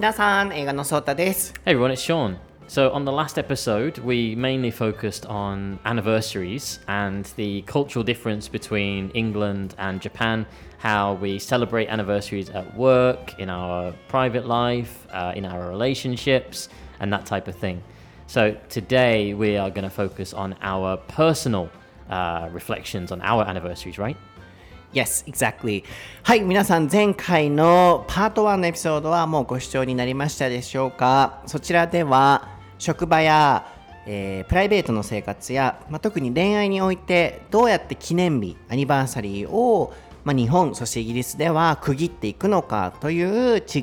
皆さん、映画のソータです。 Hey everyone, it's Sean. So, on the last episode, we mainly focused on anniversaries and the cultural difference between England and Japan, how we celebrate anniversaries at work, in our private life, uh, in our relationships, and that type of thing. So, today we are going to focus on our personal uh, reflections on our anniversaries, right? Yes, exactly. はい、皆さん、前回のパート1のエピソードはもうご視聴になりましたでしょうか？そちらでは、職場や、えープライベートの生活や、まあ、特に恋愛において、どうやって記念日、アニバーサリーを、まあ、日本、そしてイギリスでは区切っていくのかという違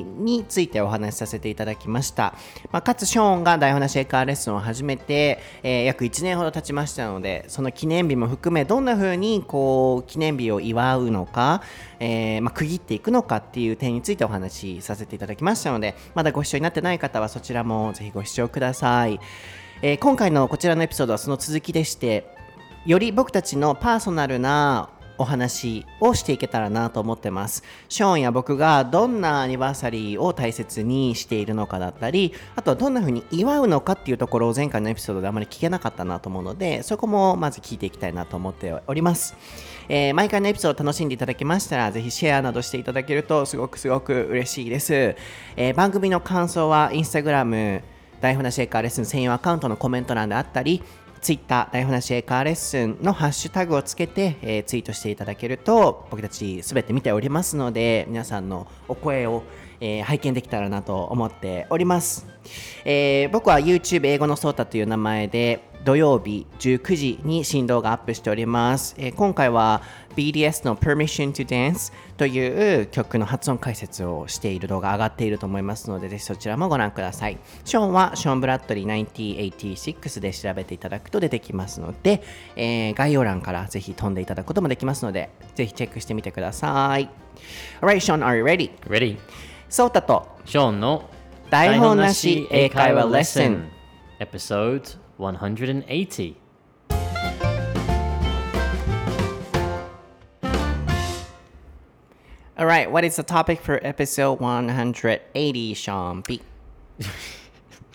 いについてお話しさせていただきました。まあ、かつ、ショーンが台本なしエカーレッスンを始めて、えー約1年ほど経ちましたので、その記念日も含め、どんな風にこう記念日を祝うのか、えーまあ、区切っていくのかっていう点についてお話しさせていただきましたので、まだご視聴になってない方はそちらもぜひご視聴ください。えー今回のこちらのエピソードはその続きでして、より僕たちのパーソナルなお話をしていけたらなと思ってます。ショーンや僕がどんなアニバーサリーを大切にしているのかだったり、あとはどんな風に祝うのかっていうところを前回のエピソードであまり聞けなかったなと思うので、そこもまず聞いていきたいなと思っております。えー毎回のエピソード楽しんでいただけましたら、ぜひシェアなどしていただけるとすごくすごく嬉しいです。えー番組の感想はインスタグラム、台本なしエカーレッスン専用アカウントのコメント欄であったり、ツイッター、台本なしエカーレッスンのハッシュタグをつけて、えーツイートしていただけると、僕たちすべて見ておりますので、皆さんのお声を、えー拝見できたらなと思っております。えー僕は YouTube 英語のソータという名前で、土曜日19時に新動画アップしております。えー今回は BDS の Permission to Dance という曲の発音解説をしている動画上がっていると思いますので、ぜひそちらもご覧ください。ショーンはショーン・ブラッドリー1986で調べていただくと出てきますので、えー概要欄からぜひ飛んでいただくこともできますので、ぜひチェックしてみてください。Alright, Sean, are you ready? Ready? ソータと Sean no 台本なし英会話レッスン Episode 180. Alright, what is the topic for episode 180, Sean B?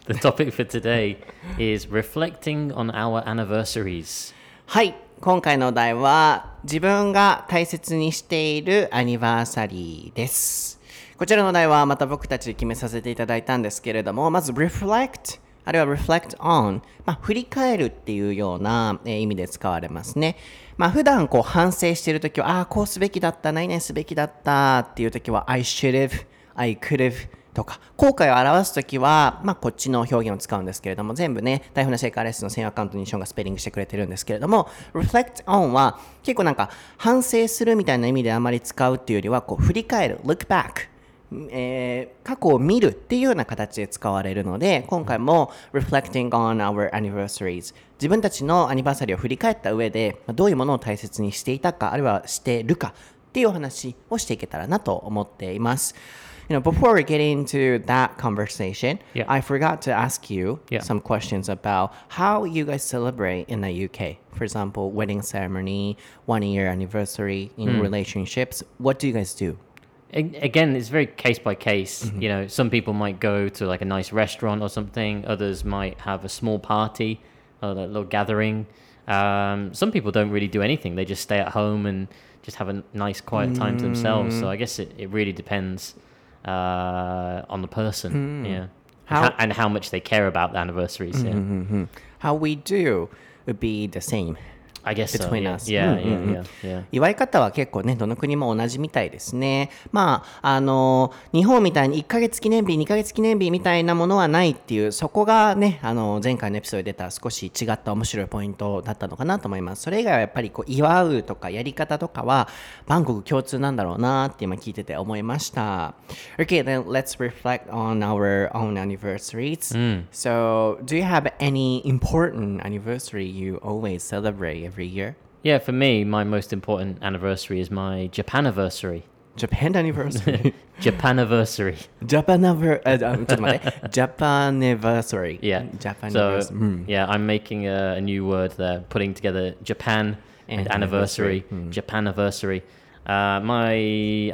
The topic for today is reflecting on our anniversaries. はい、今回のお題は自分が大切にしているアニバーサリーです。こちらのお題はまた僕たちで決めさせていただいたんですけれども、まず reflect あるいは reflect on、まあ、振り返るっていうような、え意味で使われますね。まあ、普段こう反省しているときは、ああ、こうすべきだった、何々すべきだったっていうときは、I should have, I could have とか、後悔を表すときは、まあ、こっちの表現を使うんですけれども、全部ね、台本のシェイカーレッスンの専用アカウントにションがスペリングしてくれてるんですけれども、reflect on は結構なんか反省するみたいな意味であまり使うっていうよりは、こう振り返る、look back。えー過去を見るっていうような形で使われるので今回も reflecting on our anniversaries 自分たちのアニバーサリーを振り返った上でまあどういうものを大切にしていたかあるいはしてるかっていうお話をしていけたらなと思っています You know, before we get into that conversation, Yeah. I forgot to ask you Yeah. some questions about how you guys celebrate in the UK. For example, wedding ceremony, one year anniversary in relationships. What do you guys do? Again, it's very case by case. You know, some people might go to like a nice restaurant or something. Others might have a small party, or a little gathering. Um, some people don't really do anything. They just stay at home and just have a nice, quiet time to themselves. So I guess it, it really depends uh, on the person. Yeah. And How- and how much they care about the anniversaries. Yeah. How we do would be the same. I guess so. Between us. Yeah, yeah, yeah, 祝い方は結構ね、どの国も同じみたいですね。まあ、あの、日本みたいに1ヶ月記念日、2ヶ月記念日みたいなものはないっていう、そこがね、あの、前回のエピソードでた少し違った面白いポイントだったのかなと思います。それ以外はやっぱりこう、祝うとかやり方とかは、バ国共通なんだろうなって今聞いてて思いました。Okay, then let's reflect on our own anniversaries.、Mm. So, do you have any important anniversary you always celebrate? every year? Yeah, for me, my most important anniversary is my Japan anniversary. Japan anniversary. Japan uh, anniversary. Japan anniversary. Yeah. Japan So mm. yeah, I'm making a, a, new word there, putting together Japan and, anniversary. anniversary. Mm. Japan anniversary. Uh, my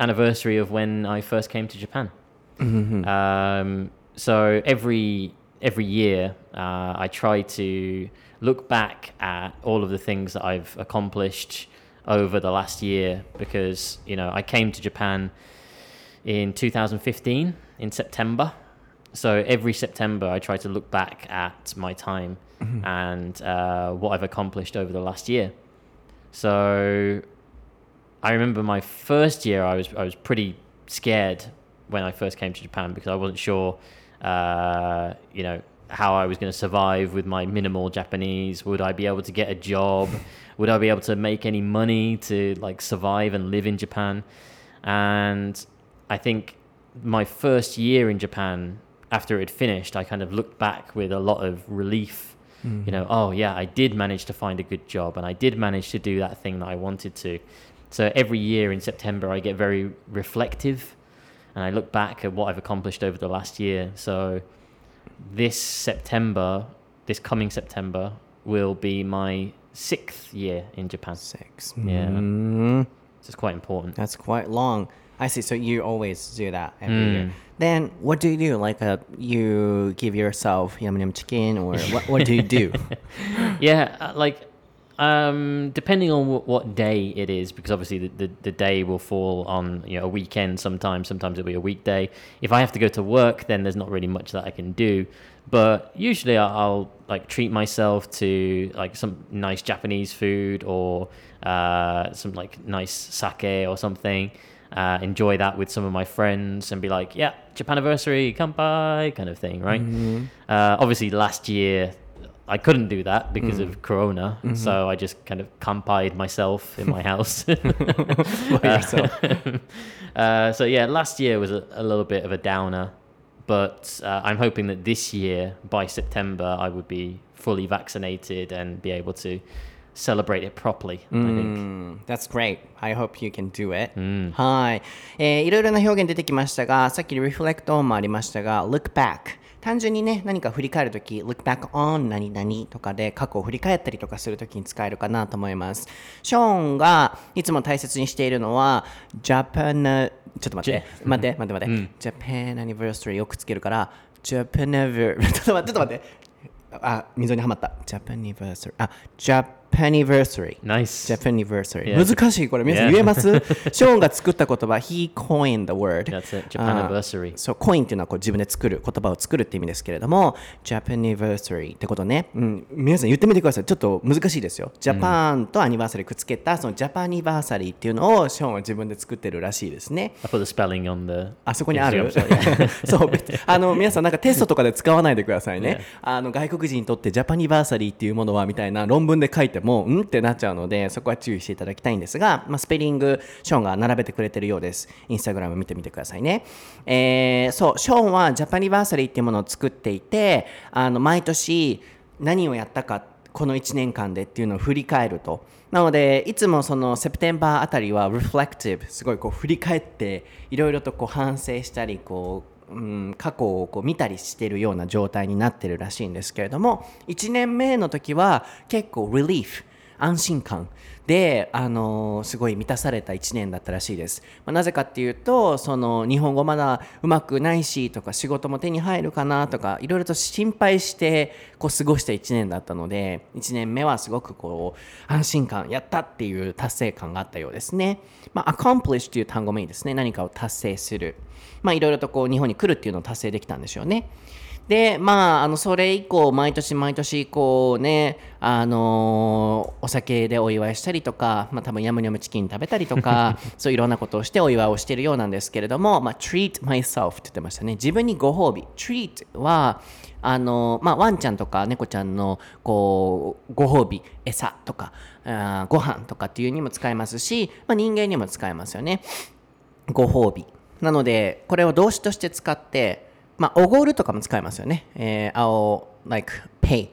anniversary of when I first came to Japan. Mm-hmm. Um, so every every year, uh, I try to look back at all of the things that I've accomplished over the last year because you know I came to Japan in 2015 in September. So every September, I try to look back at my time and uh, what I've accomplished over the last year. So I remember my first year, I was I was pretty scared when I first came to Japan because I wasn't sure, uh, you know, how I was going to survive with my minimal Japanese. Would I be able to get a job? Would I be able to make any money to like survive and live in Japan? And I think my first year in Japan, after it finished, I kind of looked back with a lot of relief. You mm-hmm. know, oh yeah, I did manage to find a good job, and I did manage to do that thing that I wanted to. So every year in September, I get very reflective, and I look back at what I've accomplished over the last year. So this September, this coming September, will be my sixth year in Japan. Six. Yeah. Mm, So it's quite important. that's quite long. I see. So you always do that every Mm. year. Then what do you do? Like, uh, you give yourself yum yum chicken, or what? What do you do? yeah, uh, like um, depending on what, what day it is, because obviously the, the, the day will fall on you know a weekend. Sometimes, sometimes it'll be a weekday. If I have to go to work, then there's not really much that I can do. But usually, I'll, I'll like treat myself to like some nice Japanese food or uh, some like nice sake or something. Uh, enjoy that with some of my friends and be like, yeah, Japan anniversary, kanpai, kind of thing, right? Uh, obviously, last year I couldn't do that because of Corona, so I just kind of kampai'd myself in my house. yourself. uh, so yeah, last year was a, a little bit of a downer, but uh, I'm hoping that this year, by September, I would be fully vaccinated and be able to celebrate it properly. I think. Mm, that's great. I hope you can do it. はい、えーいろいろな表現出てきましたが、さっき reflect on もありましたが、look back。 単純にね、何か振り返るとき、look back on 何々とかで過去を振り返ったりとかするときに使えるかなと思います。ショーンがいつも大切にしているのは、Japan、ちょっと待って、待って、待って、待って、Japan anniversary よくつけるから、Japan anniversary、ちょっと待って、ちょっと待って。あ、溝にはまった。Japan anniversary。あ、Japan anniversary。Nice. Japanniversary、Yeah. 難しいこれ皆さん.言えますショーンが作った言葉 He coined the word That's it, Japaniversary. あそうコインっていうのはこう自分で作る言葉を作るって意味ですけれども Japaniversary ってことね、うん、皆さん言ってみてくださいちょっと難しいですよジャパンとアニバーサリーくっつけたそのジャパニバーサリーっていうのをショーンは自分で作ってるらしいですね I put the spelling on the. あそこにある.そう別あの皆さんなんかテストとかで使わないでくださいね、あの外国人にとってジャパニバーサリーっていうものはみたいな論文で書いてもうんってなっちゃうのでそこは注意していただきたいんですが、まあ、スペリングショーンが並べてくれてるようですインスタグラム見てみてくださいね、えーそうショーンはジャパニバーサリーっていうものを作っていてあの毎年何をやったかこの1年間でっていうのを振り返ると。なので、いつもそのセプテンバーあたりは reflective、すごいこう振り返って、いろいろとこう反省したり、こう、うん、過去をこう見たりしてるような状態になってるらしいんですけれども、1年目の時は結構リリーフ、安心感で、あのすごい満たされた1年だったらしいです、まあなぜかっていうとその日本語まだうまくないしとか仕事も手に入るかなとかいろいろと心配してこう過ごした1年だったので1年目はすごくこう安心感やったっていう達成感があったようですね、まあ、accomplish という単語もいいですね。何かを達成する。まあいろいろとこう日本に来るっていうのを達成できたんでしょうね。でまあ、あのそれ以降毎年毎年こうねあのーお酒でお祝いしたりとか、まあ、多分ヤムニャムチキン食べたりとか そういろんなことをしてお祝いをしているようなんですけれども、まあ、treat myself って言ってましたね。自分にご褒美。treat はあのーまあ、ワンちゃんとか猫ちゃんのこうご褒美餌とかあーご飯とかっていうにも使えますし、まあ、人間にも使えますよね。ご褒美。なのでこれを動詞として使ってまあおごるとかも使えますよねえー、I'll like pay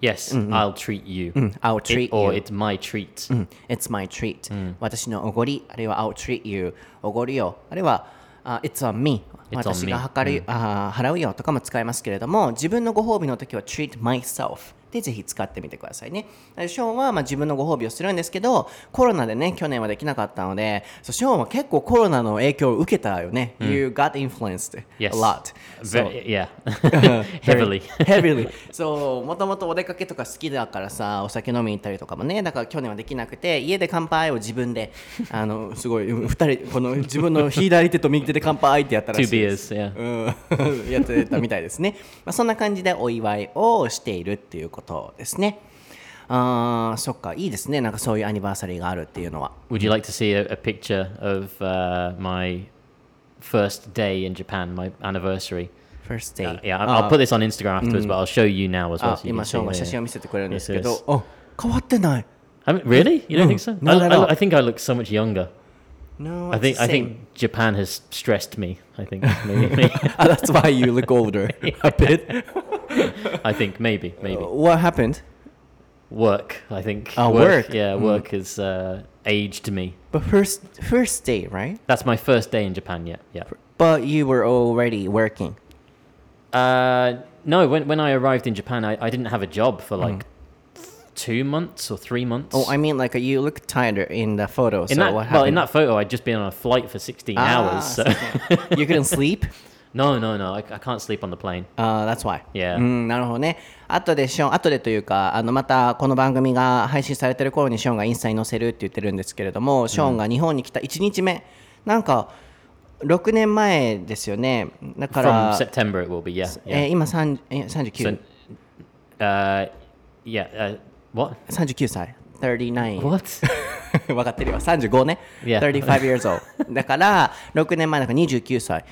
Yes, I'll treat you. I'll It- treat or you it's my treat. うん It's my treat、私のおごりあるいは I'll treat you おごるよあるいはあ It's on me It's on 私 me が測る、あー払うよとかも使えますけれども自分のご褒美の時は treat myself でぜひ使ってみてくださいね。でショーンはまあ自分のご褒美をするんですけどコロナでね去年はできなかったのでそうショーンは結構コロナの影響を受けたよね、You got influenced a lot. So- yeah. Heavily. heavily. そうもともとお出かけとか好きだからさお酒飲みに行ったりとかもね。だから去年はできなくて家で乾杯を自分で あのすごいうん二人この自分の左手と右手で乾杯ってやったら Two しいです。Beers. Yeah. うん、やってたみたいですね、まあ、そんな感じでお祝いをしているっていうことですねあーそっかいいですねなんかそういうアニバーサリーがあるっていうのは Would you like to see a, a picture of uh, my first day in Japan, my anniversary? First day、 Uh, yeah, I'll, あ I'll put this on Instagram afterwards, but I'll show you now as well. あ so you 今 can ショーン see が it. 写真を見せてくれるんですけ Yes, ど yes. あ変わってない I mean, really? You don't think so? not I, at I- all. I think I look so much younger. No, I it's think the I same. think Japan has stressed me. I think maybe, Ah, that's why you look older a bit. I think maybe maybe What happened? work. I think Ah, work. Yeah, work has uh, aged me. But first first day, right? That's my first day in Japan. Yeah, yeah. But you were already working. Uh, no, when when I arrived in Japan, I, I didn't have a job for like two months or three months. Oh, I mean, like you look tired in the photo. in so that well, in that photo, I'd just been on a flight for 16 Ah, hours. So. you couldn't sleep. No, no, no. I, I can't sleep on the plane. Uh, that's why. Yeah. うん、なるほどね。後でショーン、後でというか、あのまたこの番組が配信されてる頃にショーンがインスタに載せるって言ってるんですけれども、ショーンが日本に来た1日目、なんか6年前ですよね。だか From ら、September, it will be. Yeah, えー.今3えー39 So, uh, yeah. Uh, what? 39歳。39 What? 分かってるよ35ね、Yeah. 35 years old だから6年前だから29歳、うん、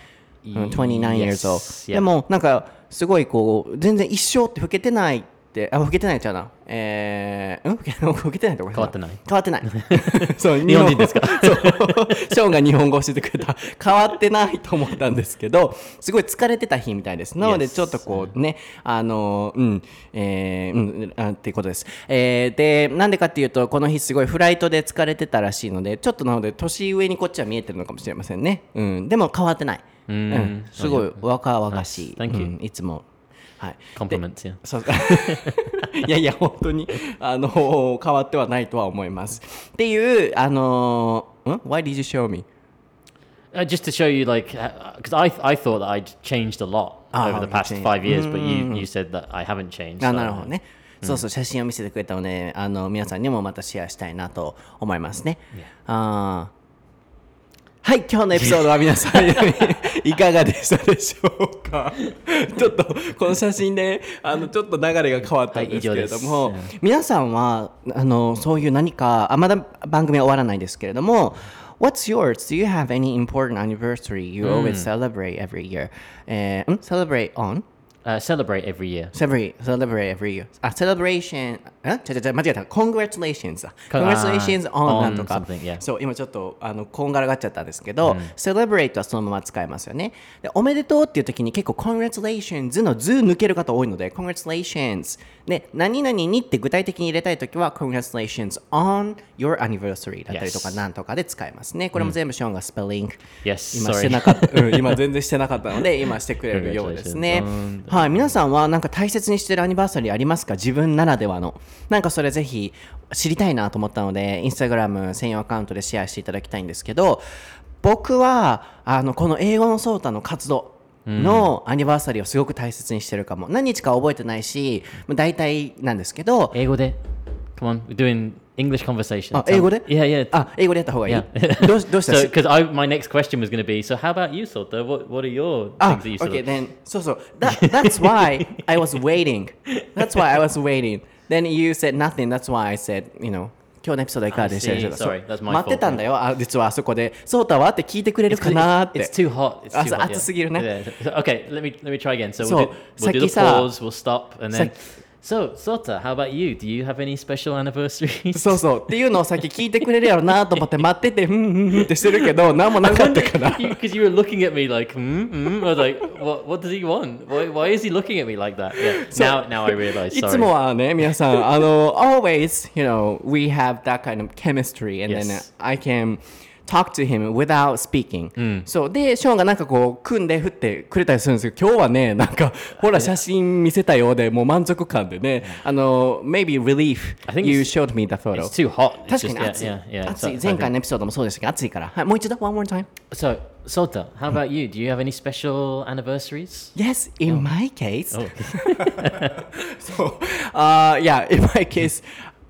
29 years old、Yes. でもなんかすごいこう全然一生って老けてないってあ老けてないちゃうな。えー、うん？老けてないと変わってない。変わってない。そう日本人ですか？そう。ショーンが日本語を教えてくれた。変わってないと思ったんですけどすごい疲れてた日みたいです。なので.ちょっとこうねあのうんえー、うんあっていうことです、えー、でなんでかっていうとこの日すごいフライトで疲れてたらしいのでちょっとなので年上にこっちは見えてるのかもしれませんね、うん、でも変わってない、うん、すごい若々しい、Thank you. うんいつもはい Compliments. Yeah. そういやいや本当にあの変わってはないとは思いますっていうあのん Why did you show me? Uh, just to show you, like, because I I thought that I'd changed a lot Ah, over the past five years, but you you said that I haven't changed. あなるほどね、そうそう写真を見せてくれたのであの皆さんにもまたシェアしたいなと思いますね、あーはい今日のエピソードは皆さんいかがでしたでしょうか？ちょっとこの写真であのちょっと流れが変わったんですけれども、はい皆さんはあのそういう何かあまだ番組は終わらないですけれども What's yours? Do you have any important anniversary you always celebrate every year? えーん？Celebrate on? Uh, celebrate every year. Celebrate, celebrate every year. あ、celebration. あ違う違う違う、間違えた。congratulations congratulations あ on ーなんとか on。something, yeah. そう、今ちょっと、あの、こんがらがっちゃったんですけど、celebrate はそのまま使えますよね。で、おめでとうっていう時に結構 congratulations の図抜ける方多いので、congratulations。で、何々にって具体的に入れたい時は congratulations on your anniversary だったりとか.なんとかで使えますね。これも全部ショーンがスペリング。今.してなかった、うん、今全然してなかったので今してくれるようですねはい皆さんはなんか大切にしてるアニバーサリーありますか？自分ならではのなんかそれぜひ知りたいなと思ったのでインスタグラム専用アカウントでシェアしていただきたいんですけど僕はあのこの英語のソータの活動のアニバーサリーをすごく大切にしてるかも何日か覚えてないしまあ大体なんですけど Come on, we're doing English conversation. あ Tell- 英語で Yeah, yeah. あ英語でやった方がいい Yeah. どうしどうした So, because I my next question was going to be, so how about you, Sota? What what are your Ah, things that you okay, celebrate? then そうそう。That, that's why I was waiting. That's why I was waiting. Then you said nothing. That's why I said, you know, 今日のエピソードいかがでしたでしょうか待ってたんだよ。あ実はあそこで。ソータはって聞いてくれる It's, かなーって it's。too hot. It's あ too そう hot. 暑すぎるね。Yeah. Okay, let me let me try again. So, we'll do, we'll do the さっきさ pause. We'll stop, and then. さ So, Sota, how about you? Do you have any special anniversaries? そうそう。っていうのをさっき聞いてくれるやろなと思って待ってて、うんうんうんってしてるけど、何もなかったから。 Because you, were looking at me like, hmm, hmm. I was like, what, what does he want? Why, why is he looking at me like that? Yeah. now, now I realize. い Sorry. つもはね、皆さん、あの、always, you know, we have that kind of chemistry and then Yes. I can talk to him without speaking、そうでショーンがなんかこう組んで振ってくれたりするんですけど今日はねなんかほら写真見せたようでもう満足感でねあの maybe relief I think you it's- showed me the photo It's too hot. It's 確 just- かに暑い yeah, yeah, yeah. 暑い So- 前回のエピソードもそうでしたけど暑いからはいもう一度 one more time So, Sota, how about you? Do you have any special anniversaries? Yes, in my case. Oh. so, uh, yeah, in my case,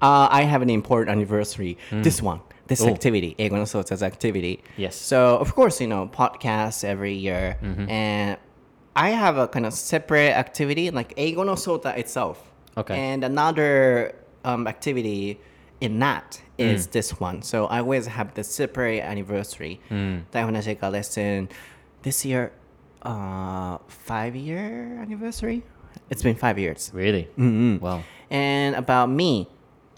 uh, I have an important anniversary. This one, this Oh. activity, 英語の創設 activity. Yes. So, of course, you know, podcasts every year, and I have a kind of separate activity, like 英語のソータ itself. Okay. And another um, activity in that is this one. So I always have the separate anniversary. 台本なしか lesson. This year, uh, five year anniversary. It's been five years. Really? Wow. And about me,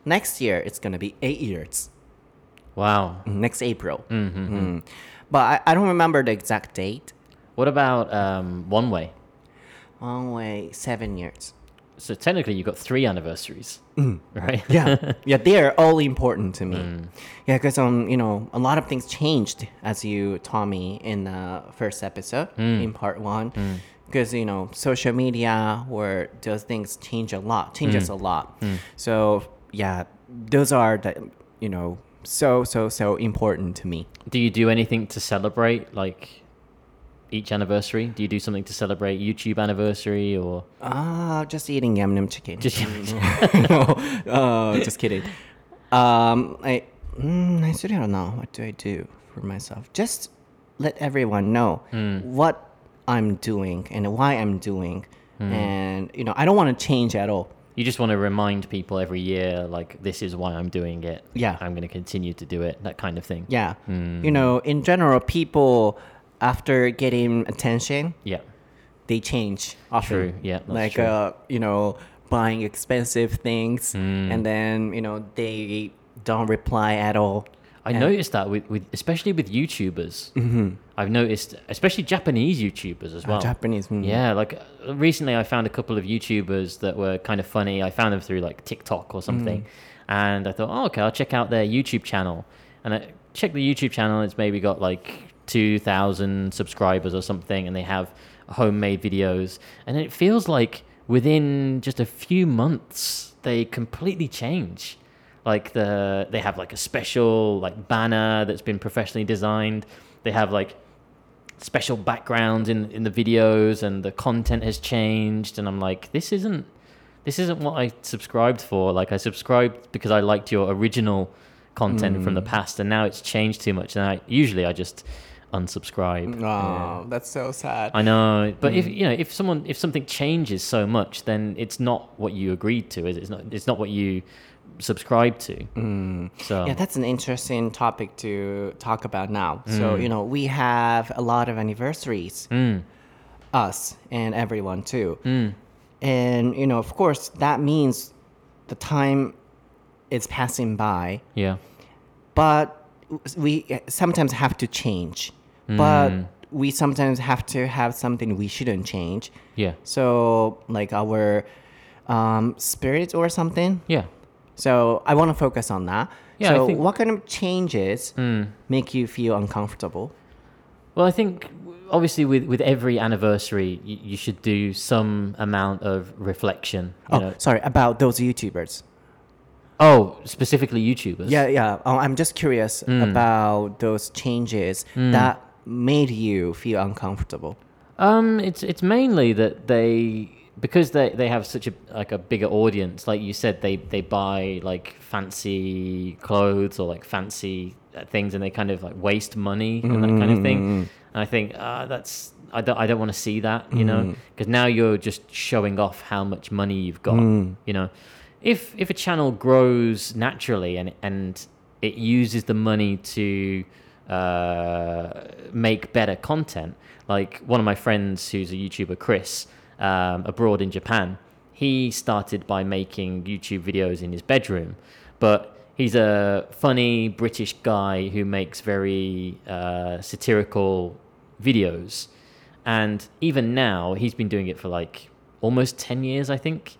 next year it's gonna be eight years. Wow. Next April. Mm-hmm, mm-hmm. Mm. But I, I don't remember the exact date. What about um, One Way? One way, seven years. So technically, you've got three anniversaries, mm. right? yeah yeah they're all important to me mm. yeah because um you know a lot of things changed as you taught me in the first episode mm. in part one because you know social media where those things change a lot changes a lot so yeah those are the you know so so so important to me. Do you do anything to celebrate like each anniversary? Do you do something to celebrate YouTube anniversary or? Ah, uh, just eating yum chicken. Just no, uh, just kidding. Um, I mm, I don't know what do I do for myself. Just let everyone know mm. what I'm doing and why I'm doing, mm. and you know I don't want to change at all. You just want to remind people every year, like this is why I'm doing it. Yeah. I'm going to continue to do it. That kind of thing. Yeah, you know, in general, people after getting attention, Yeah. they change often. True, yeah, like true. uh, you know, buying expensive things, and then you know they don't reply at all. I Yeah. noticed that with, with especially with YouTubers. Mm-hmm. I've noticed, especially Japanese YouTubers as ah, well. Japanese, mm. Yeah, like recently I found a couple of YouTubers that were kind of funny. I found them through like TikTok or something. Mm. And I thought, oh, okay, I'll check out their YouTube channel. And I checked the YouTube channel. It's maybe got like 2,000 subscribers or something. And they have homemade videos. And it feels like within just a few months, they completely change. Like the they have like a special like banner that's been professionally designed. They have like special backgrounds in in the videos and the content has changed and I'm like this isn't this isn't what I subscribed for like I subscribed because I liked your original content from the mm. past and now it's changed too much and I usually I just unsubscribe Oh, that's so sad. I know but if mm. you know if someone if something changes so much then it's not what you agreed to is it? it's not it's not what you subscribe to. Mm. So Yeah, that's an interesting topic to talk about now. So, mm. you know, we have a lot of anniversaries, mm. us and everyone too. And, you know, of course, that means the time is passing by, yeah. But we sometimes have to change. But we sometimes have to have something we shouldn't change. yeah. So, like our um, spirit or something. yeah So I want to focus on that. Yeah, so think- what kind of changes hmm. make you feel uncomfortable? Well, I think obviously with, with every anniversary, you, you should do some amount of reflection. You Oh, know. sorry about those YouTubers. oh, specifically YouTubers. Yeah, yeah. Oh, I'm just curious hmm. about those changes hmm. that made you feel uncomfortable. Um, it's it's mainly that they because they, they have such a like a bigger audience. Like you said, they they buy like fancy clothes or like fancy uh, things, and they kind of like waste money and that kind of thing. And I think uh, that's I don't I don't want to see that, you know, because now you're just showing off how much money you've got. You know, if if a channel grows naturally and and it uses the money to uh, make better content. Like one of my friends who's a YouTuber, Chris, um, abroad in Japan, he started by making YouTube videos in his bedroom, but he's a funny British guy who makes very uh, satirical videos. And even now, he's been doing it for like almost 10 years, I think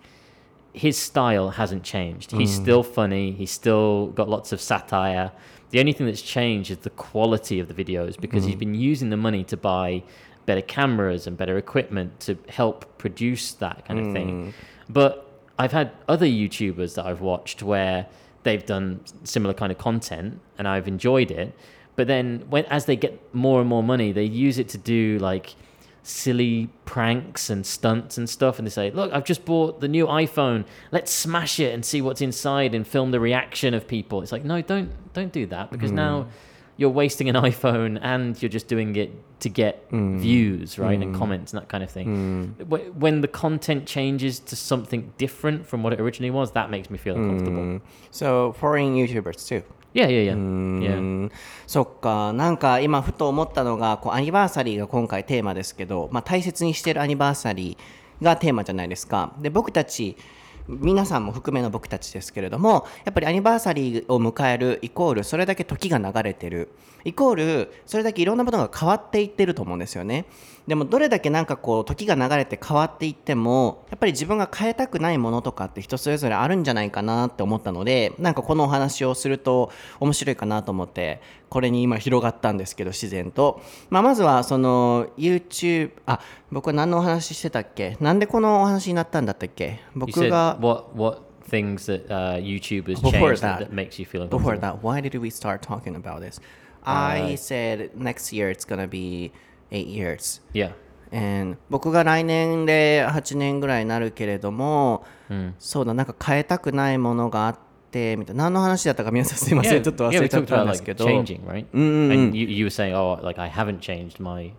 his style hasn't changed. He's still funny. He's still got lots of satire. The only thing that's changed is the quality of the videos because he's been using the money to buy better cameras and better equipment to help produce that kind of thing. Hmm. But I've had other YouTubers that I've watched where they've done similar kind of content and I've enjoyed it. But then when as they get more and more money, they use it to do like silly pranks and stunts and stuff and they say look i've just bought the new iphone let's smash it and see what's inside and film the reaction of people it's like no don't don't do that because hmm. now you're wasting an iphone and you're just doing it to get views right and comments and that kind of thing Wh- when the content changes to something different from what it originally was that makes me feel uncomfortable So foreign YouTubers too. yeah yeah yeah yeah うんそっかなんか今ふと思ったのがこうアニバーサリーが今回テーマですけど、まあ、大切にしてるアニバーサリーがテーマじゃないですかで僕たち 皆さんも含めの僕たちですけれどもやっぱりアニバーサリーを迎えるイコールそれだけ時が流れてる。イコールそれだけいろんなものが変わっていってると思うんですよね。でもどれだけなんかこう時が流れて変わっていってもやっぱり自分が変えたくないものとかって人それぞれあるんじゃないかなって思ったのでなんかこのお話をすると面白いかなと思ってこれに今広がったんですけど自然と、まあ、まずはその YouTube あ僕は何のお話ししてたっけなんでこのお話になったんだったっけ僕が what what things that uh, youtubers Before changed that, that. makes you feel Before that, why did we start talking about this? I said next year it's gonna be eight years. yeah. And 僕が来年で8年ぐらいになるけれども、そうだなんか変えたくないものがあってみたいな。何の話だったか皆さんすいません、ちょっと忘 yeah, れちゃったんです like けど。changing, right? And you, you were saying, oh, like I haven't changed my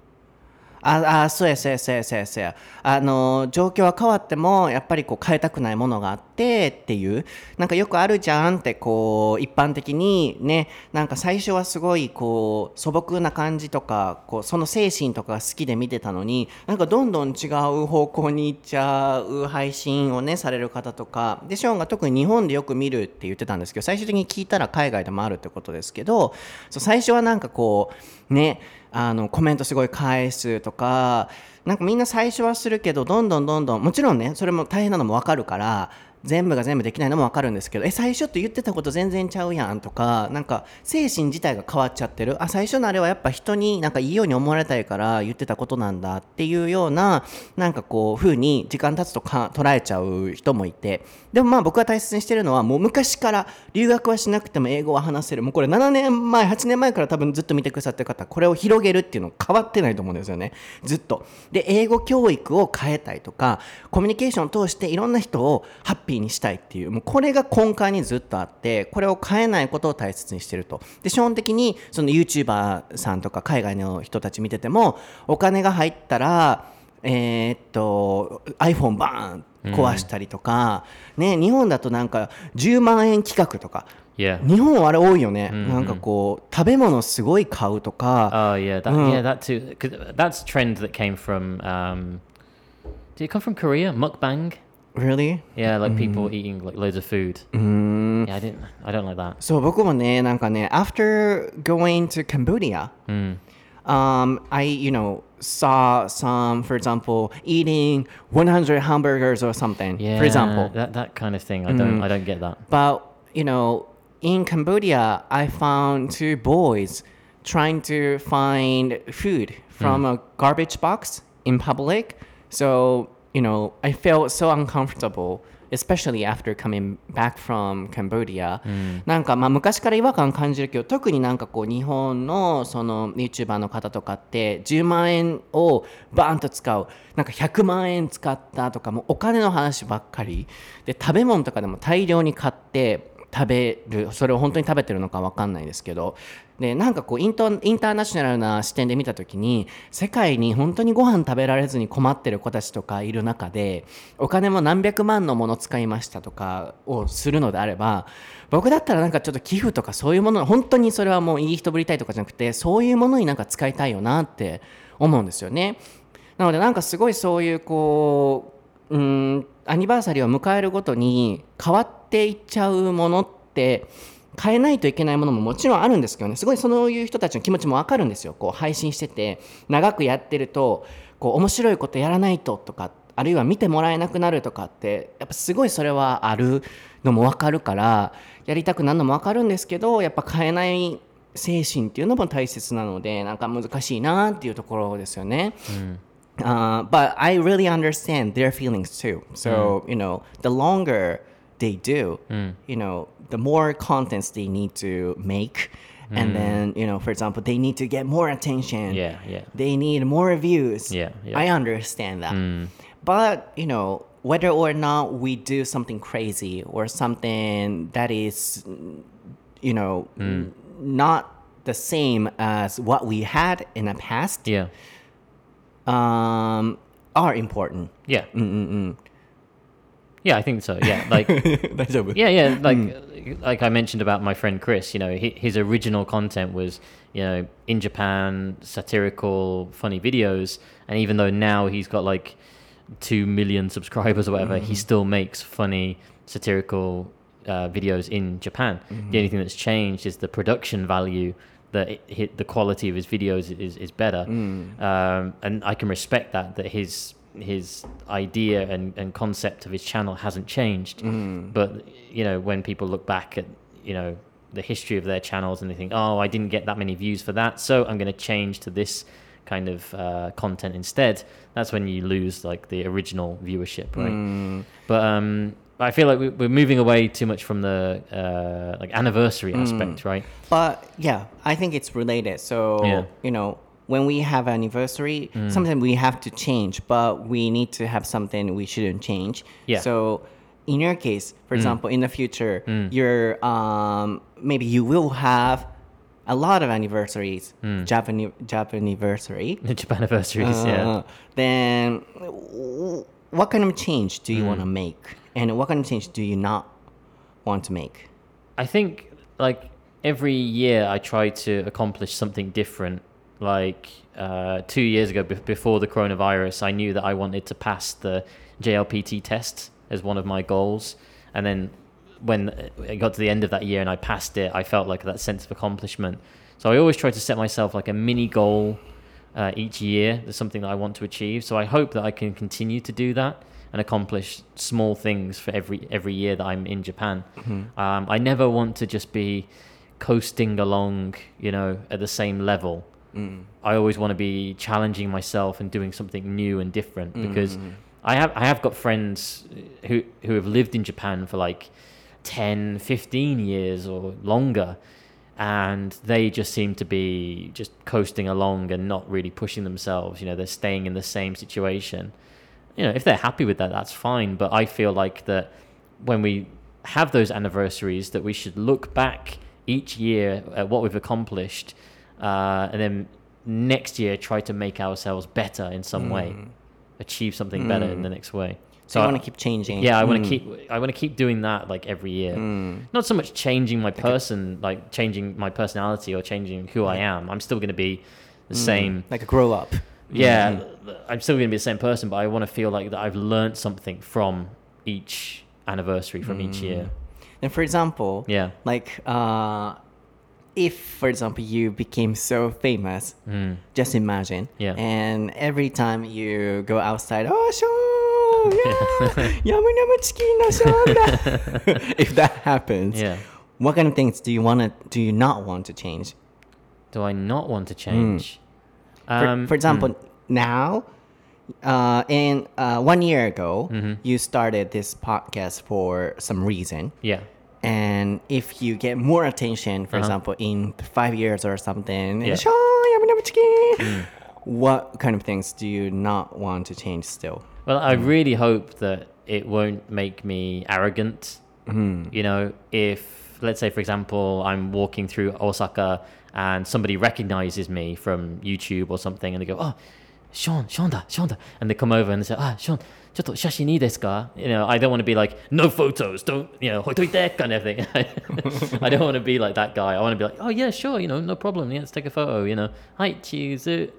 ああそうやそうやそうやそうやそうや。あの状況は変わってもやっぱりこう変えたくないものがあってっていう。なんかよくあるじゃんってこう一般的にね。なんか最初はすごいこう素朴な感じとかこうその精神とかが好きで見てたのになんかどんどん違う方向に行っちゃう配信をねされる方とか。でショーンが特に日本でよく見るって言ってたんですけど最終的に聞いたら海外でもあるってことですけどそう最初はなんかこうねあのコメントすごい返すとかなんかみんな最初はするけどどんどんどんどんもちろんねそれも大変なのも分かるから全部が全部できないのも分かるんですけどえ最初って言ってたこと全然ちゃうやんとかなんか精神自体が変わっちゃってる。あ最初のあれはやっぱ人になんかいいように思われたいから言ってたことなんだっていうようななんかこう風に時間経つとか捉えちゃう人もいて。でもまあ僕が大切にしてるのはもう昔から留学はしなくても英語は話せる。もうこれ7年前8年前から多分ずっと見てくださってる方これを広げるっていうの変わってないと思うんですよね。ずっと。で英語教育を変えたいとかコミュニケーションを通していろんな人をハッピーにしたいっていうもうこれが根幹にずっとあってこれを変えないことを大切にしてるとで基本的にその YouTuber さんとか海外の人たち見ててもお金が入ったらえーっと iPhone バーン壊したりとか、ね、日本だとなんか10万円企画とか yeah. 日本はあれ多いよね、なんかこう食べ物すごい買うとか Oh yeah, that yeah that too. that's a trend that came from. Um, did it come from Korea? Mukbang? Really? Yeah, like people eating like loads of food. Yeah, I didn't. I don't like that. そう僕もねなんかね after going to Cambodia、um, I you know saw some for example eating 100 hamburgers or something Yeah, for example that that kind of thing. I don't. I don't get that. But you know, in Cambodia, I found two boys trying to find food from a garbage box in public. So you know, I felt so uncomfortable. Especially after coming back from Cambodia、なんかまあ昔から違和感感じるけど特になんかこう日本のその YouTuber の方とかって10万円をバーンと使う。なんか100万円使ったとかもうお金の話ばっかり。で食べ物とかでも大量に買って食べるそれを本当に食べてるのか分かんないですけどでなんかこうイントインターナショナルな視点で見た時に世界に本当にご飯食べられずに困ってる子たちとかいる中でお金も何百万のもの使いましたとかをするのであれば僕だったらなんかちょっと寄付とかそういうもの本当にそれはもういい人ぶりたいとかじゃなくてそういうものになんか使いたいよなって思うんですよね。なのでなんかすごいそういうこううんアニバーサリーを迎えるごとに変わっていっちゃうものって変えないといけないものももちろんあるんですけどねすごいそういう人たちの気持ちもわかるんですよこう配信してて長くやってるとこう面白いことやらないととかあるいは見てもらえなくなるとかってやっぱすごいそれはあるのもわかるからやりたくなるのもわかるんですけどやっぱ変えない精神っていうのも大切なのでなんか難しいなっていうところですよね。Uh, but I really understand their feelings too. So you know, the longer they do, hmm. you know, the more contents they need to make, and hmm. then you know, for example, they need to get more attention. Yeah, yeah. They need more views. Yeah, yeah. I understand that. Hmm. But you know, whether or not we do something crazy or something that is, you know, not the same as what we had in the past, Yeah. um, are important. Yeah. Yeah, I think so. Yeah, like yeah, yeah, like mm. like I mentioned about my friend Chris. You know, his original content was you know in Japan, satirical, funny videos, and even though now he's got like two million subscribers or whatever, mm. he hmm. still makes funny satirical uh, videos in Japan. Mm-hmm. The only hmm. thing that's changed is the production value. That it, the quality of his videos is, is better, mm. um, and I can respect that. That his his idea and, and concept of his channel hasn't changed. But you know, when people look back at you know the history of their channels and they think, oh, I didn't get that many views for that, so I'm going to change to this kind of uh, content instead. That's when you lose like the original viewership, right? But um, I feel like we- we're moving away too much from the uh, like anniversary aspect, right? But yeah, I think it's related. So Yeah. you know, when we have anniversary, mm. sometimes we have to change, but we need to have something we shouldn't change. Yeah. So in your case, for mm. example, in the future, mm. you're um, maybe you will have a lot of anniversaries, Japan Japan anniversary. The Japan anniversaries, uh, yeah. Uh, then what kind of change do you want to make, and what kind of change do you not want to make? I think like every year I try to accomplish something different. Like uh, two years ago, be- before the coronavirus, I knew that I wanted to pass the JLPT test as one of my goals. And then when it got to the end of that year and I passed it, I felt like that sense of accomplishment. So I always try to set myself like a mini goal uh, each year. There's something that I want to achieve. So I hope that I can continue to do that and accomplish small things for every every year that I'm in Japan. Um, I never want to just be coasting along, you know, at the same level. Mm. I always want to be challenging myself and doing something new and different mm, because mm, I have I have got friends who who have lived in Japan for like 10, 15 years or longer and they just seem to be just coasting along and not really pushing themselves, you know, they're staying in the same situation. You know, if they're happy with that that's fine, but I feel like that when we have those anniversaries that we should look back each year at what we've accomplished uh, and then next year try to make ourselves better in some way. Hmm. Achieve something better in the hmm. next way. So you I- want to keep changing. yeah i want to hmm. keep i want to keep doing that like every year. Not so much changing my person like changing my personality or changing who i am. I'm still going to be the same. Like a grow up. yeah i'm still going to be the same person but i want to feel like that i've learned something from each anniversary from each year. And for example, yeah. like uh, if for example you became so famous, just imagine. Yeah. And every time you go outside, oh Sean, yeah, yummy chicken, no Sean. da." if that happens, yeah what kind of things do you want to do you not want to change? do i not want to change For, Um, for example, now, uh, in uh, one year ago, you started this podcast for some reason. yeah And if you get more attention, for Uh-huh. example, in five years or something, Yeah. "Sean, yummy, yummy chicken," what kind of things do you not want to change still? Well, I really hope that it won't make me arrogant. You know, if let's say, for example, I'm walking through Osaka and somebody recognizes me from YouTube or something, and they go, "Oh, Sean, Sean da, Sean da," and they come over and they say, "Ah, Sean." ちょっと写真いいですか? You know, I don't want to be like no photos, don't you know, ほいといて kind of thing. I don't want to be like that guy. I want to be like, oh yeah, sure, you know, no problem. Yeah, let's take a photo. You know, hi, choose it.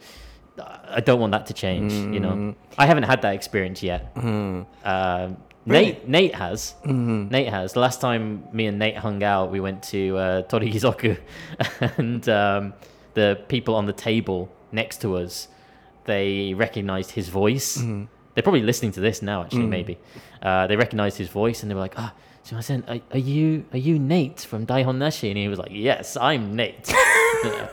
I don't want that to change. You know, I haven't had that experience yet. Um, Nate Nate has. Nate has. The last time me and Nate hung out, we went to uh, Torigizoku, and um, the people on the table next to us, they recognized his voice. They're probably listening to this now, actually, maybe. Uh, they recognized his voice, and they were like, "Ah, Shimasen, are, are you are you Nate from Daihon Nashi? And he was like, Yes, I'm Nate.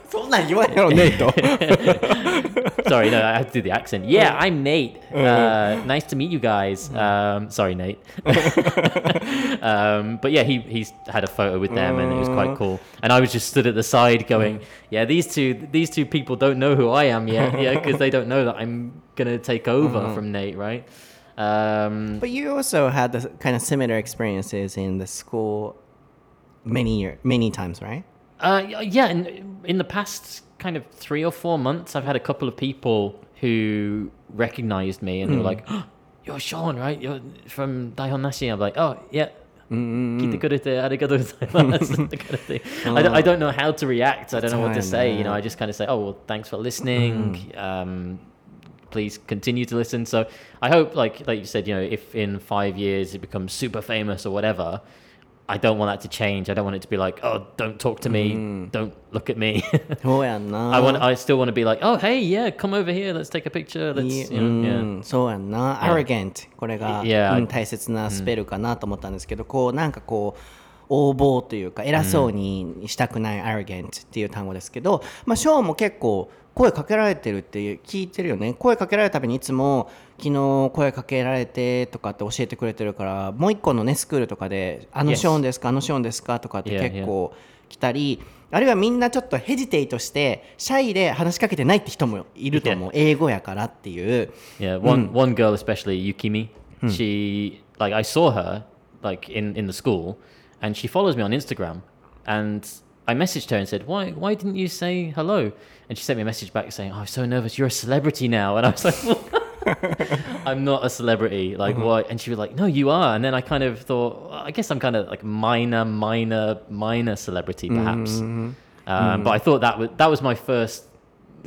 From that, you. are Nate, sorry, no, I have to do the accent. Yeah, I'm Nate. Uh-huh. Uh, nice to meet you guys. Uh-huh. Um, sorry, Nate. um, but yeah, he he's had a photo with them, and it was quite uh-huh. cool. And I was just stood at the side, going, "Yeah, these two these two people don't know who I am yet, yeah, because they don't know that I'm gonna take over from Nate, right?" Um, but you also had the kind of similar experiences in the school many year, many times, right? Uh, uh, yeah, in, in the past kind of three or four months, I've had a couple of people who recognized me and mm. were hmm. like, oh, "You're Sean, right? You're from Daihon Nashi." I'm like, "Oh, yeah." Mm-hmm. I, oh. don't, know how to react. I don't know what to say. You know, I just kind of say, "Oh, well, thanks for listening. Hmm. Um, please continue to listen." So I hope, like like you said, you know, if in five years it becomes super famous or whatever, I don't want that to change. I don't want it to be like, oh, don't talk to me, don't look at me. そうやんな。I want, I still want to be like, oh, hey, yeah, come over here, let's take a picture, let's, い you know, yeah. うん、そうやんな。arrogant これが、Yeah. うん大切なスペルかなと思ったんですけど、こうなんかこう横暴というか偉そうにしたくない arrogant っていう単語ですけど、まあショーンも結構声かけられてるっていう聞いてるよね。声かけられるたびにいつも昨日声かけられてとかって教えてくれてるから、もう一個のねスクールとかであの.ショーンですかあのショーンですかとかって結構来たり。あるいはみんなちょっとヘジテイトしてシャイで話しかけてないって人もいると思う英語やからっていう Yeah, one one girl especially, Yukimi. She like I saw her like in in the school, and she follows me on Instagram, and I messaged her and said, "Why why didn't you say hello?" And she sent me a message back saying, "Oh, I'm so nervous. You're a celebrity now." And I was like. I'm not a celebrity. Like what? And she was like, "No, you are." And then I kind of thought, well, I guess I'm kind of like minor, minor, minor celebrity, perhaps. Um, But I thought that was that was my first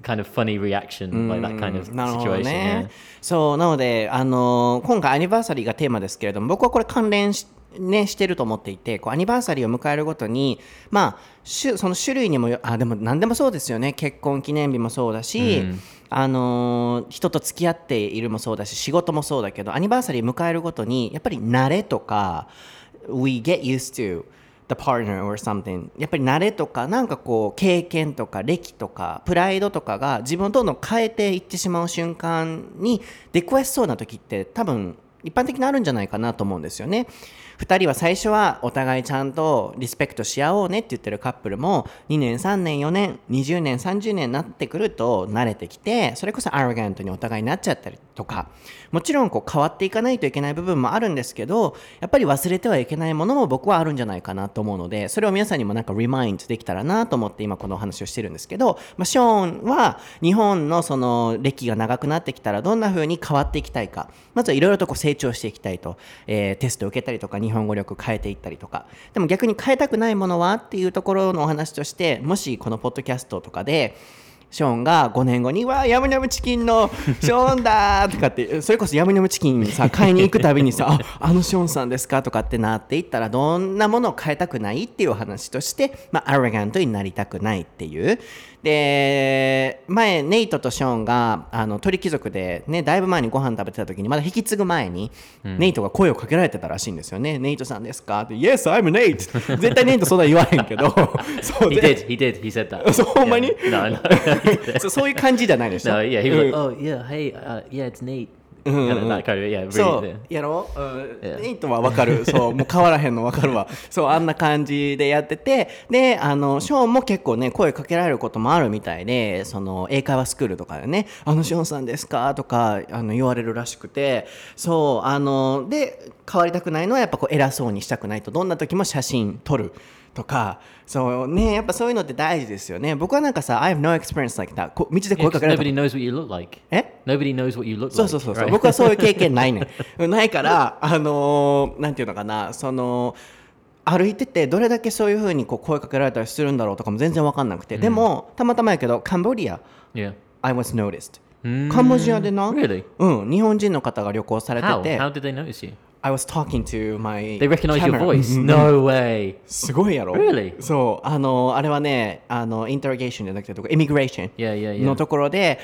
kind of funny reaction, like that kind of situation. ね。そう、なので、あのー今回アニバーサリーがテーマですけれども、僕はこれ関連し、ね、してると思っていて、こうアニバーサリーを迎えるごとに、まあ、種その種類にもよ、あ、でも何でもそうですよね。結婚記念日もそうだし、あの人と付き合っているもそうだし、仕事もそうだけど、アニバーサリー迎えるごとに、やっぱり慣れとか、we get used to the partner or something やっぱり慣れとかなんかこう経験とか歴とかプライドとかが自分をどんどん変えていってしまう瞬間に出くわしそうな時って多分一般的にあるんじゃないかなと思うんですよね。2人は最初はお互いちゃんとリスペクトし合おうねって言ってるカップルも2年3年4年20年30年になってくると慣れてきてそれこそアロガントにお互いになっちゃったりとかもちろんこう変わっていかないといけない部分もあるんですけどやっぱり忘れてはいけないものも僕はあるんじゃないかなと思うのでそれを皆さんにもなんかリマインドできたらなと思って今このお話をしてるんですけど、まあ、ショーンは日本のその歴が長くなってきたらどんな風に変わっていきたいかまずはいろいろとこう成長していきたいと、えーテストを受けたりとか日本語力変えていったりとか。でも逆に変えたくないものはっていうところのお話としてもしこのポッドキャストとかでショーンが5年後に「わあヤムヤムチキンの ショーンだ!」とかってそれこそヤムヤムチキンさ買いに行くたびにさ「ああのショーンさんですか?」とかってなっていったらどんなものを変えたくないっていうお話として、まあ、アロガントになりたくないっていうで前ネイトとショーンがあの鳥貴族でねだいぶ前にご飯食べてた時にまだ引き継ぐ前に、ネイトが声をかけられてたらしいんですよね「ネイトさんですか?」って「Yes I'm Nate」絶対ネイトそんな言わへんけど そう He で did, he did, he said that. そうほんまに？Yeah. No, no. そうそういう感じじゃないでしょ？No, yeah, he was oh, yeah, hey, uh, yeah, it's Nate. Yeah, そ.うやろ？う、うん、Yeah. ネイトはわかるそう もう変わらへんのわかるわそうあんな感じでやっててであのショーンも結構ね声かけられることもあるみたいでその英会話スクールとかでね「あのショーンさんですか?」とかあの言われるらしくてそうあので変わりたくないのはやっぱこう偉そうにしたくないとどんな時も写真撮るとかそうねやっぱそういうのって大事ですよね僕はなんかさ「I have no experience like that」こ道で声かけられた nobody knows what you look like. え Nobody knows what you look そう like. そうそうそう?僕はそういう経験ないねん ないからあのーなんていうのかなその歩いててどれだけそういうふうにこう声かけられたりするんだろうとかも全然分かんなくて、でもたまたまやけどカンボジア Yeah. I was noticed カンボジアでな、Really? うん、日本人の方が旅行されて How? て How did they notice you? I was talking to my They recognize your camera. voice. うん No way. すごいやろ Really? そうあのあれはねあのインタロゲーションじゃなくてどこイミグレーション Yeah, yeah, yeah. のところで、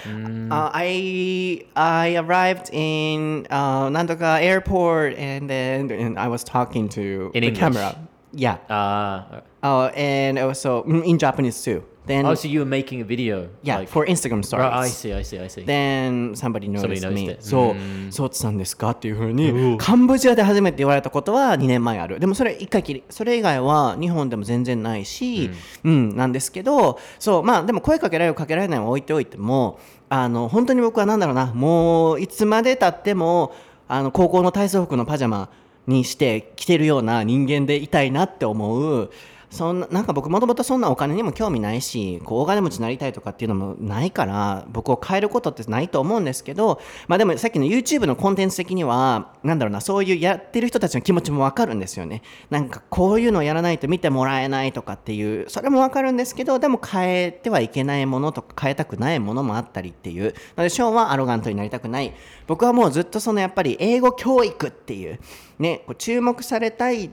あ I I arrived in、uh, なんとか airport and then and I was talking to In the English? camera yeah Ah. oh and also mm, in Japanese too Then oh, so you were making a video? yeah like- for Instagram stories Right, I see, I see, I see. Then somebody noticed Somebody me. そう、そうつさんですかっていうふうに、カンボジアで初めて言われたことは2年前ある。でもそれ一回きり。それ以外は日本でも全然ないし、うん、なんですけど、そう、まあでも声かけられるかけられないは置いておいても、あの、本当に僕はなんだろうな、もういつまで経っても、あの、高校の体操服のパジャマにして着てるような人間でいたいなって思う、そんななんか僕もともとそんなお金にも興味ないしこう大金持ちになりたいとかっていうのもないから僕を変えることってないと思うんですけどまあでもさっきの YouTube のコンテンツ的にはなんだろうなそういうやってる人たちの気持ちもわかるんですよね。なんかこういうのをやらないと見てもらえないとかっていうそれもわかるんですけどでも変えてはいけないものとか変えたくないものもあったりっていう。なのでショーンはアロガントになりたくない。僕はもうずっとそのやっぱり英語教育っていうねこう注目されたい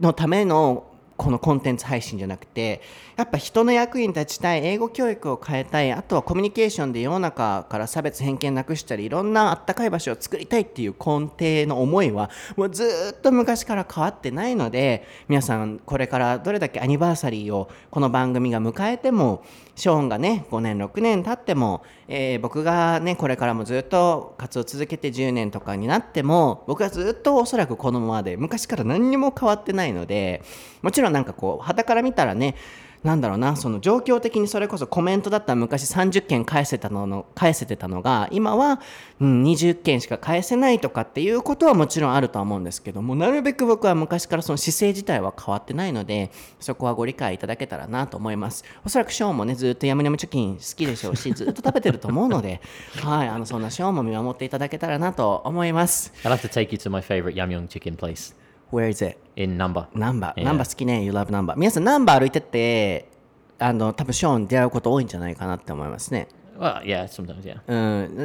のためのこのコンテンツ配信じゃなくてやっぱ人の役に立ちたい英語教育を変えたいあとはコミュニケーションで世の中から差別偏見なくしたりいろんなあったかい場所を作りたいっていう根底の思いはもうずっと昔から変わってないので皆さんこれからどれだけアニバーサリーをこの番組が迎えてもショーンがね5年6年経っても、えー僕がねこれからもずっと活動続けて10年とかになっても僕はずっとおそらくこのままで昔から何にも変わってないのでもちろんなんかこう肌から見たらねなんだろうなその状況的にそれこそコメントだったら昔30件返せたのの返せてたのが今は、うん、20件しか返せないとかっていうことはもちろんあるとは思うんですけどもなるべく僕は昔からその姿勢自体は変わってないのでそこはご理解いただけたらなと思います。おそらくショーンもねずっとヤムヤムチョキン好きでしょうしずっと食べてると思うので はいあのそんなショーンも見守っていただけたらなと思います。I'll have to take you to my favorite Yamyong chicken place Where is it? in Number. ナンバー、Yeah. ナンバー好きね、You love ナンバー。皆さん、ナンバー歩いてって、あの、多分ショーンに出会うこと多いんじゃないかなって思いますね。Well, yeah, sometimes, yeah. う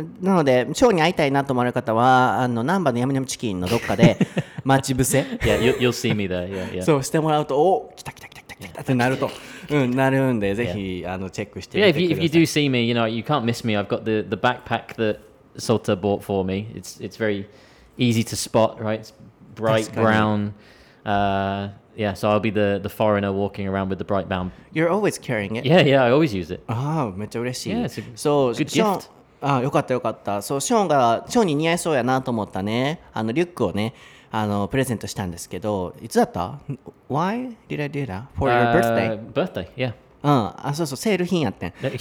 ん、なので、ショーンに会いたいなと思われる方は、あの、ナンバーのヤムヤムチキンのどっかで待ち伏せ Yeah, you, you'll see me there. Yeah, yeah. そうしてもらうと、お来た来た来た来た来たってなると、うん、なるんで、ぜひ、あの、チェックしてみ Yeah, て if く you, だ if さ you い。do see me, you know, you can't miss me. I've got the, the backpack that Sota bought for me. It's it's very easy to spot, right? It's bright brown. Uh, yeah, so I'll be the, the foreigner walking around with the bright brown. You're always carrying it. Yeah, yeah, I always use it. ああ、めっちゃ嬉しい。Yeah, it's a そう、good gift. ああ、よかったよかった。そう、ショーンが、ショーンに似合いそうやなと思ったね、あの、リュックをね、あの、プレゼントしたんですけど、いつだった ?Why did I do that? For your birthday? Uh, birthday, yeah. うん、あ、そうそう、セール品やってん。don't,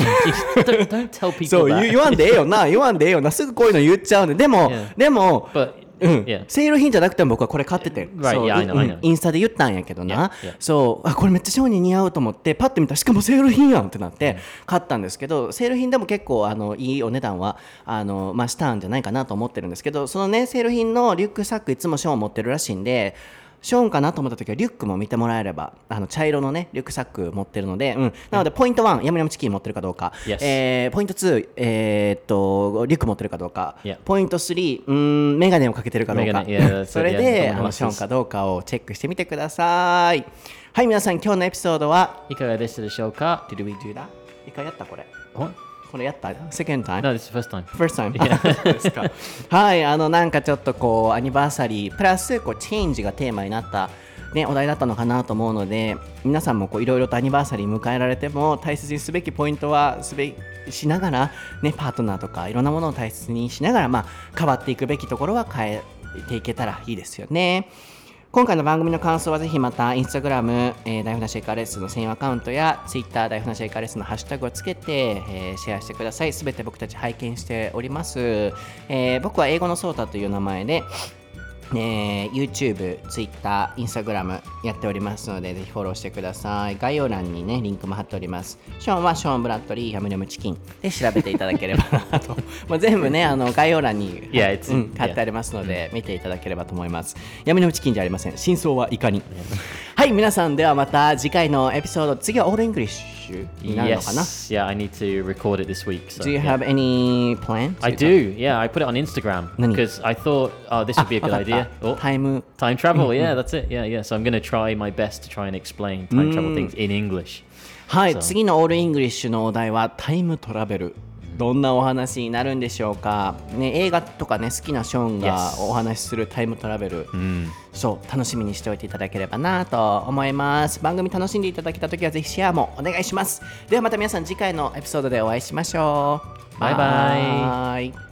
don't tell people そう.言言わんでええよな、言わんでええよな、すぐこういうの言っちゃうんで、でもでも、But うん、yeah. セール品じゃなくても僕はこれ買ってて、Right, そう yeah, I イ know, ンスタで言ったんやけどな、Yeah, yeah. そう。あこれめっちゃショーに似合うと思ってパッと見たらしかもセール品やんってなって買ったんですけどセール品でも結構あのいいお値段はあの、まあ、したんじゃないかなと思ってるんですけどそのねセール品のリュックサックいつもショーン持ってるらしいんでショーンかなと思った時はリュックも見てもらえればあの茶色のねリュックサック持ってるので、うん、なのでポイント1ヤムヤムチキン持ってるかどうか、Yes. えーポイント2、えーっとリュック持ってるかどうか.ポイント3うーんメガネをかけてるかどうかそれであの.ショーンかどうかをチェックしてみてくださいはい皆さん今日のエピソードは？いかがでしたでしょうか？Did we do that? 一回やったこれ?これやった ?Second time? No, this is first time. First time そうですかはいあのなんかちょっとこうアニバーサリープラスこうチェンジがテーマになったね、お題だったのかなと思うので皆さんもこういろいろとアニバーサリー迎えられても大切にすべきポイントはすべしながら、ね、パートナーとかいろんなものを大切にしながら、まあ、変わっていくべきところは変えていけたらいいですよね。今回の番組の感想はぜひまたインスタグラム、えー、大船シェイカーレッスンの専用アカウントやツイッター大船シェイカーレッスンのハッシュタグをつけて、えーシェアしてください。すべて僕たち拝見しております。えー僕は英語のソータという名前で、えー YouTube、Twitter、Instagram やっておりますので、ぜひフォローしてください。概要欄にね、リンクも貼っております。ショーンはショーン・ブラッドリー、ヤムヤムチキンで調べていただければなと。まあ全部ね、あの概要欄に、Yeah, it's- うん貼ってありますので、見ていただければと思います。ヤムヤムチキンじゃありません。真相はいかに。はい皆さんではまた次回のエピソード次はオールイングリッシュ になるのかな Yes, yeah, I need to record it this week. So, Do you yeah. have any plan? I do, yeah. I put it on Instagram Nani? because I thought, oh, this would be a good わかった idea. Oh, タイム time travel, yeah, that's it. Yeah, yeah. So I'm going to try my best to try and explain time travel things in English. はい、そう次のオールイングリッシュのお題はタイムトラベル。 どんなお話になるんでしょうか、ね、映画とかね好きなショーンがお話しするタイムトラベル、そう楽しみにしておいていただければなと思います。番組楽しんでいただけた時はぜひシェアもお願いします。ではまた皆さん次回のエピソードでお会いしましょう。バイバイ。イ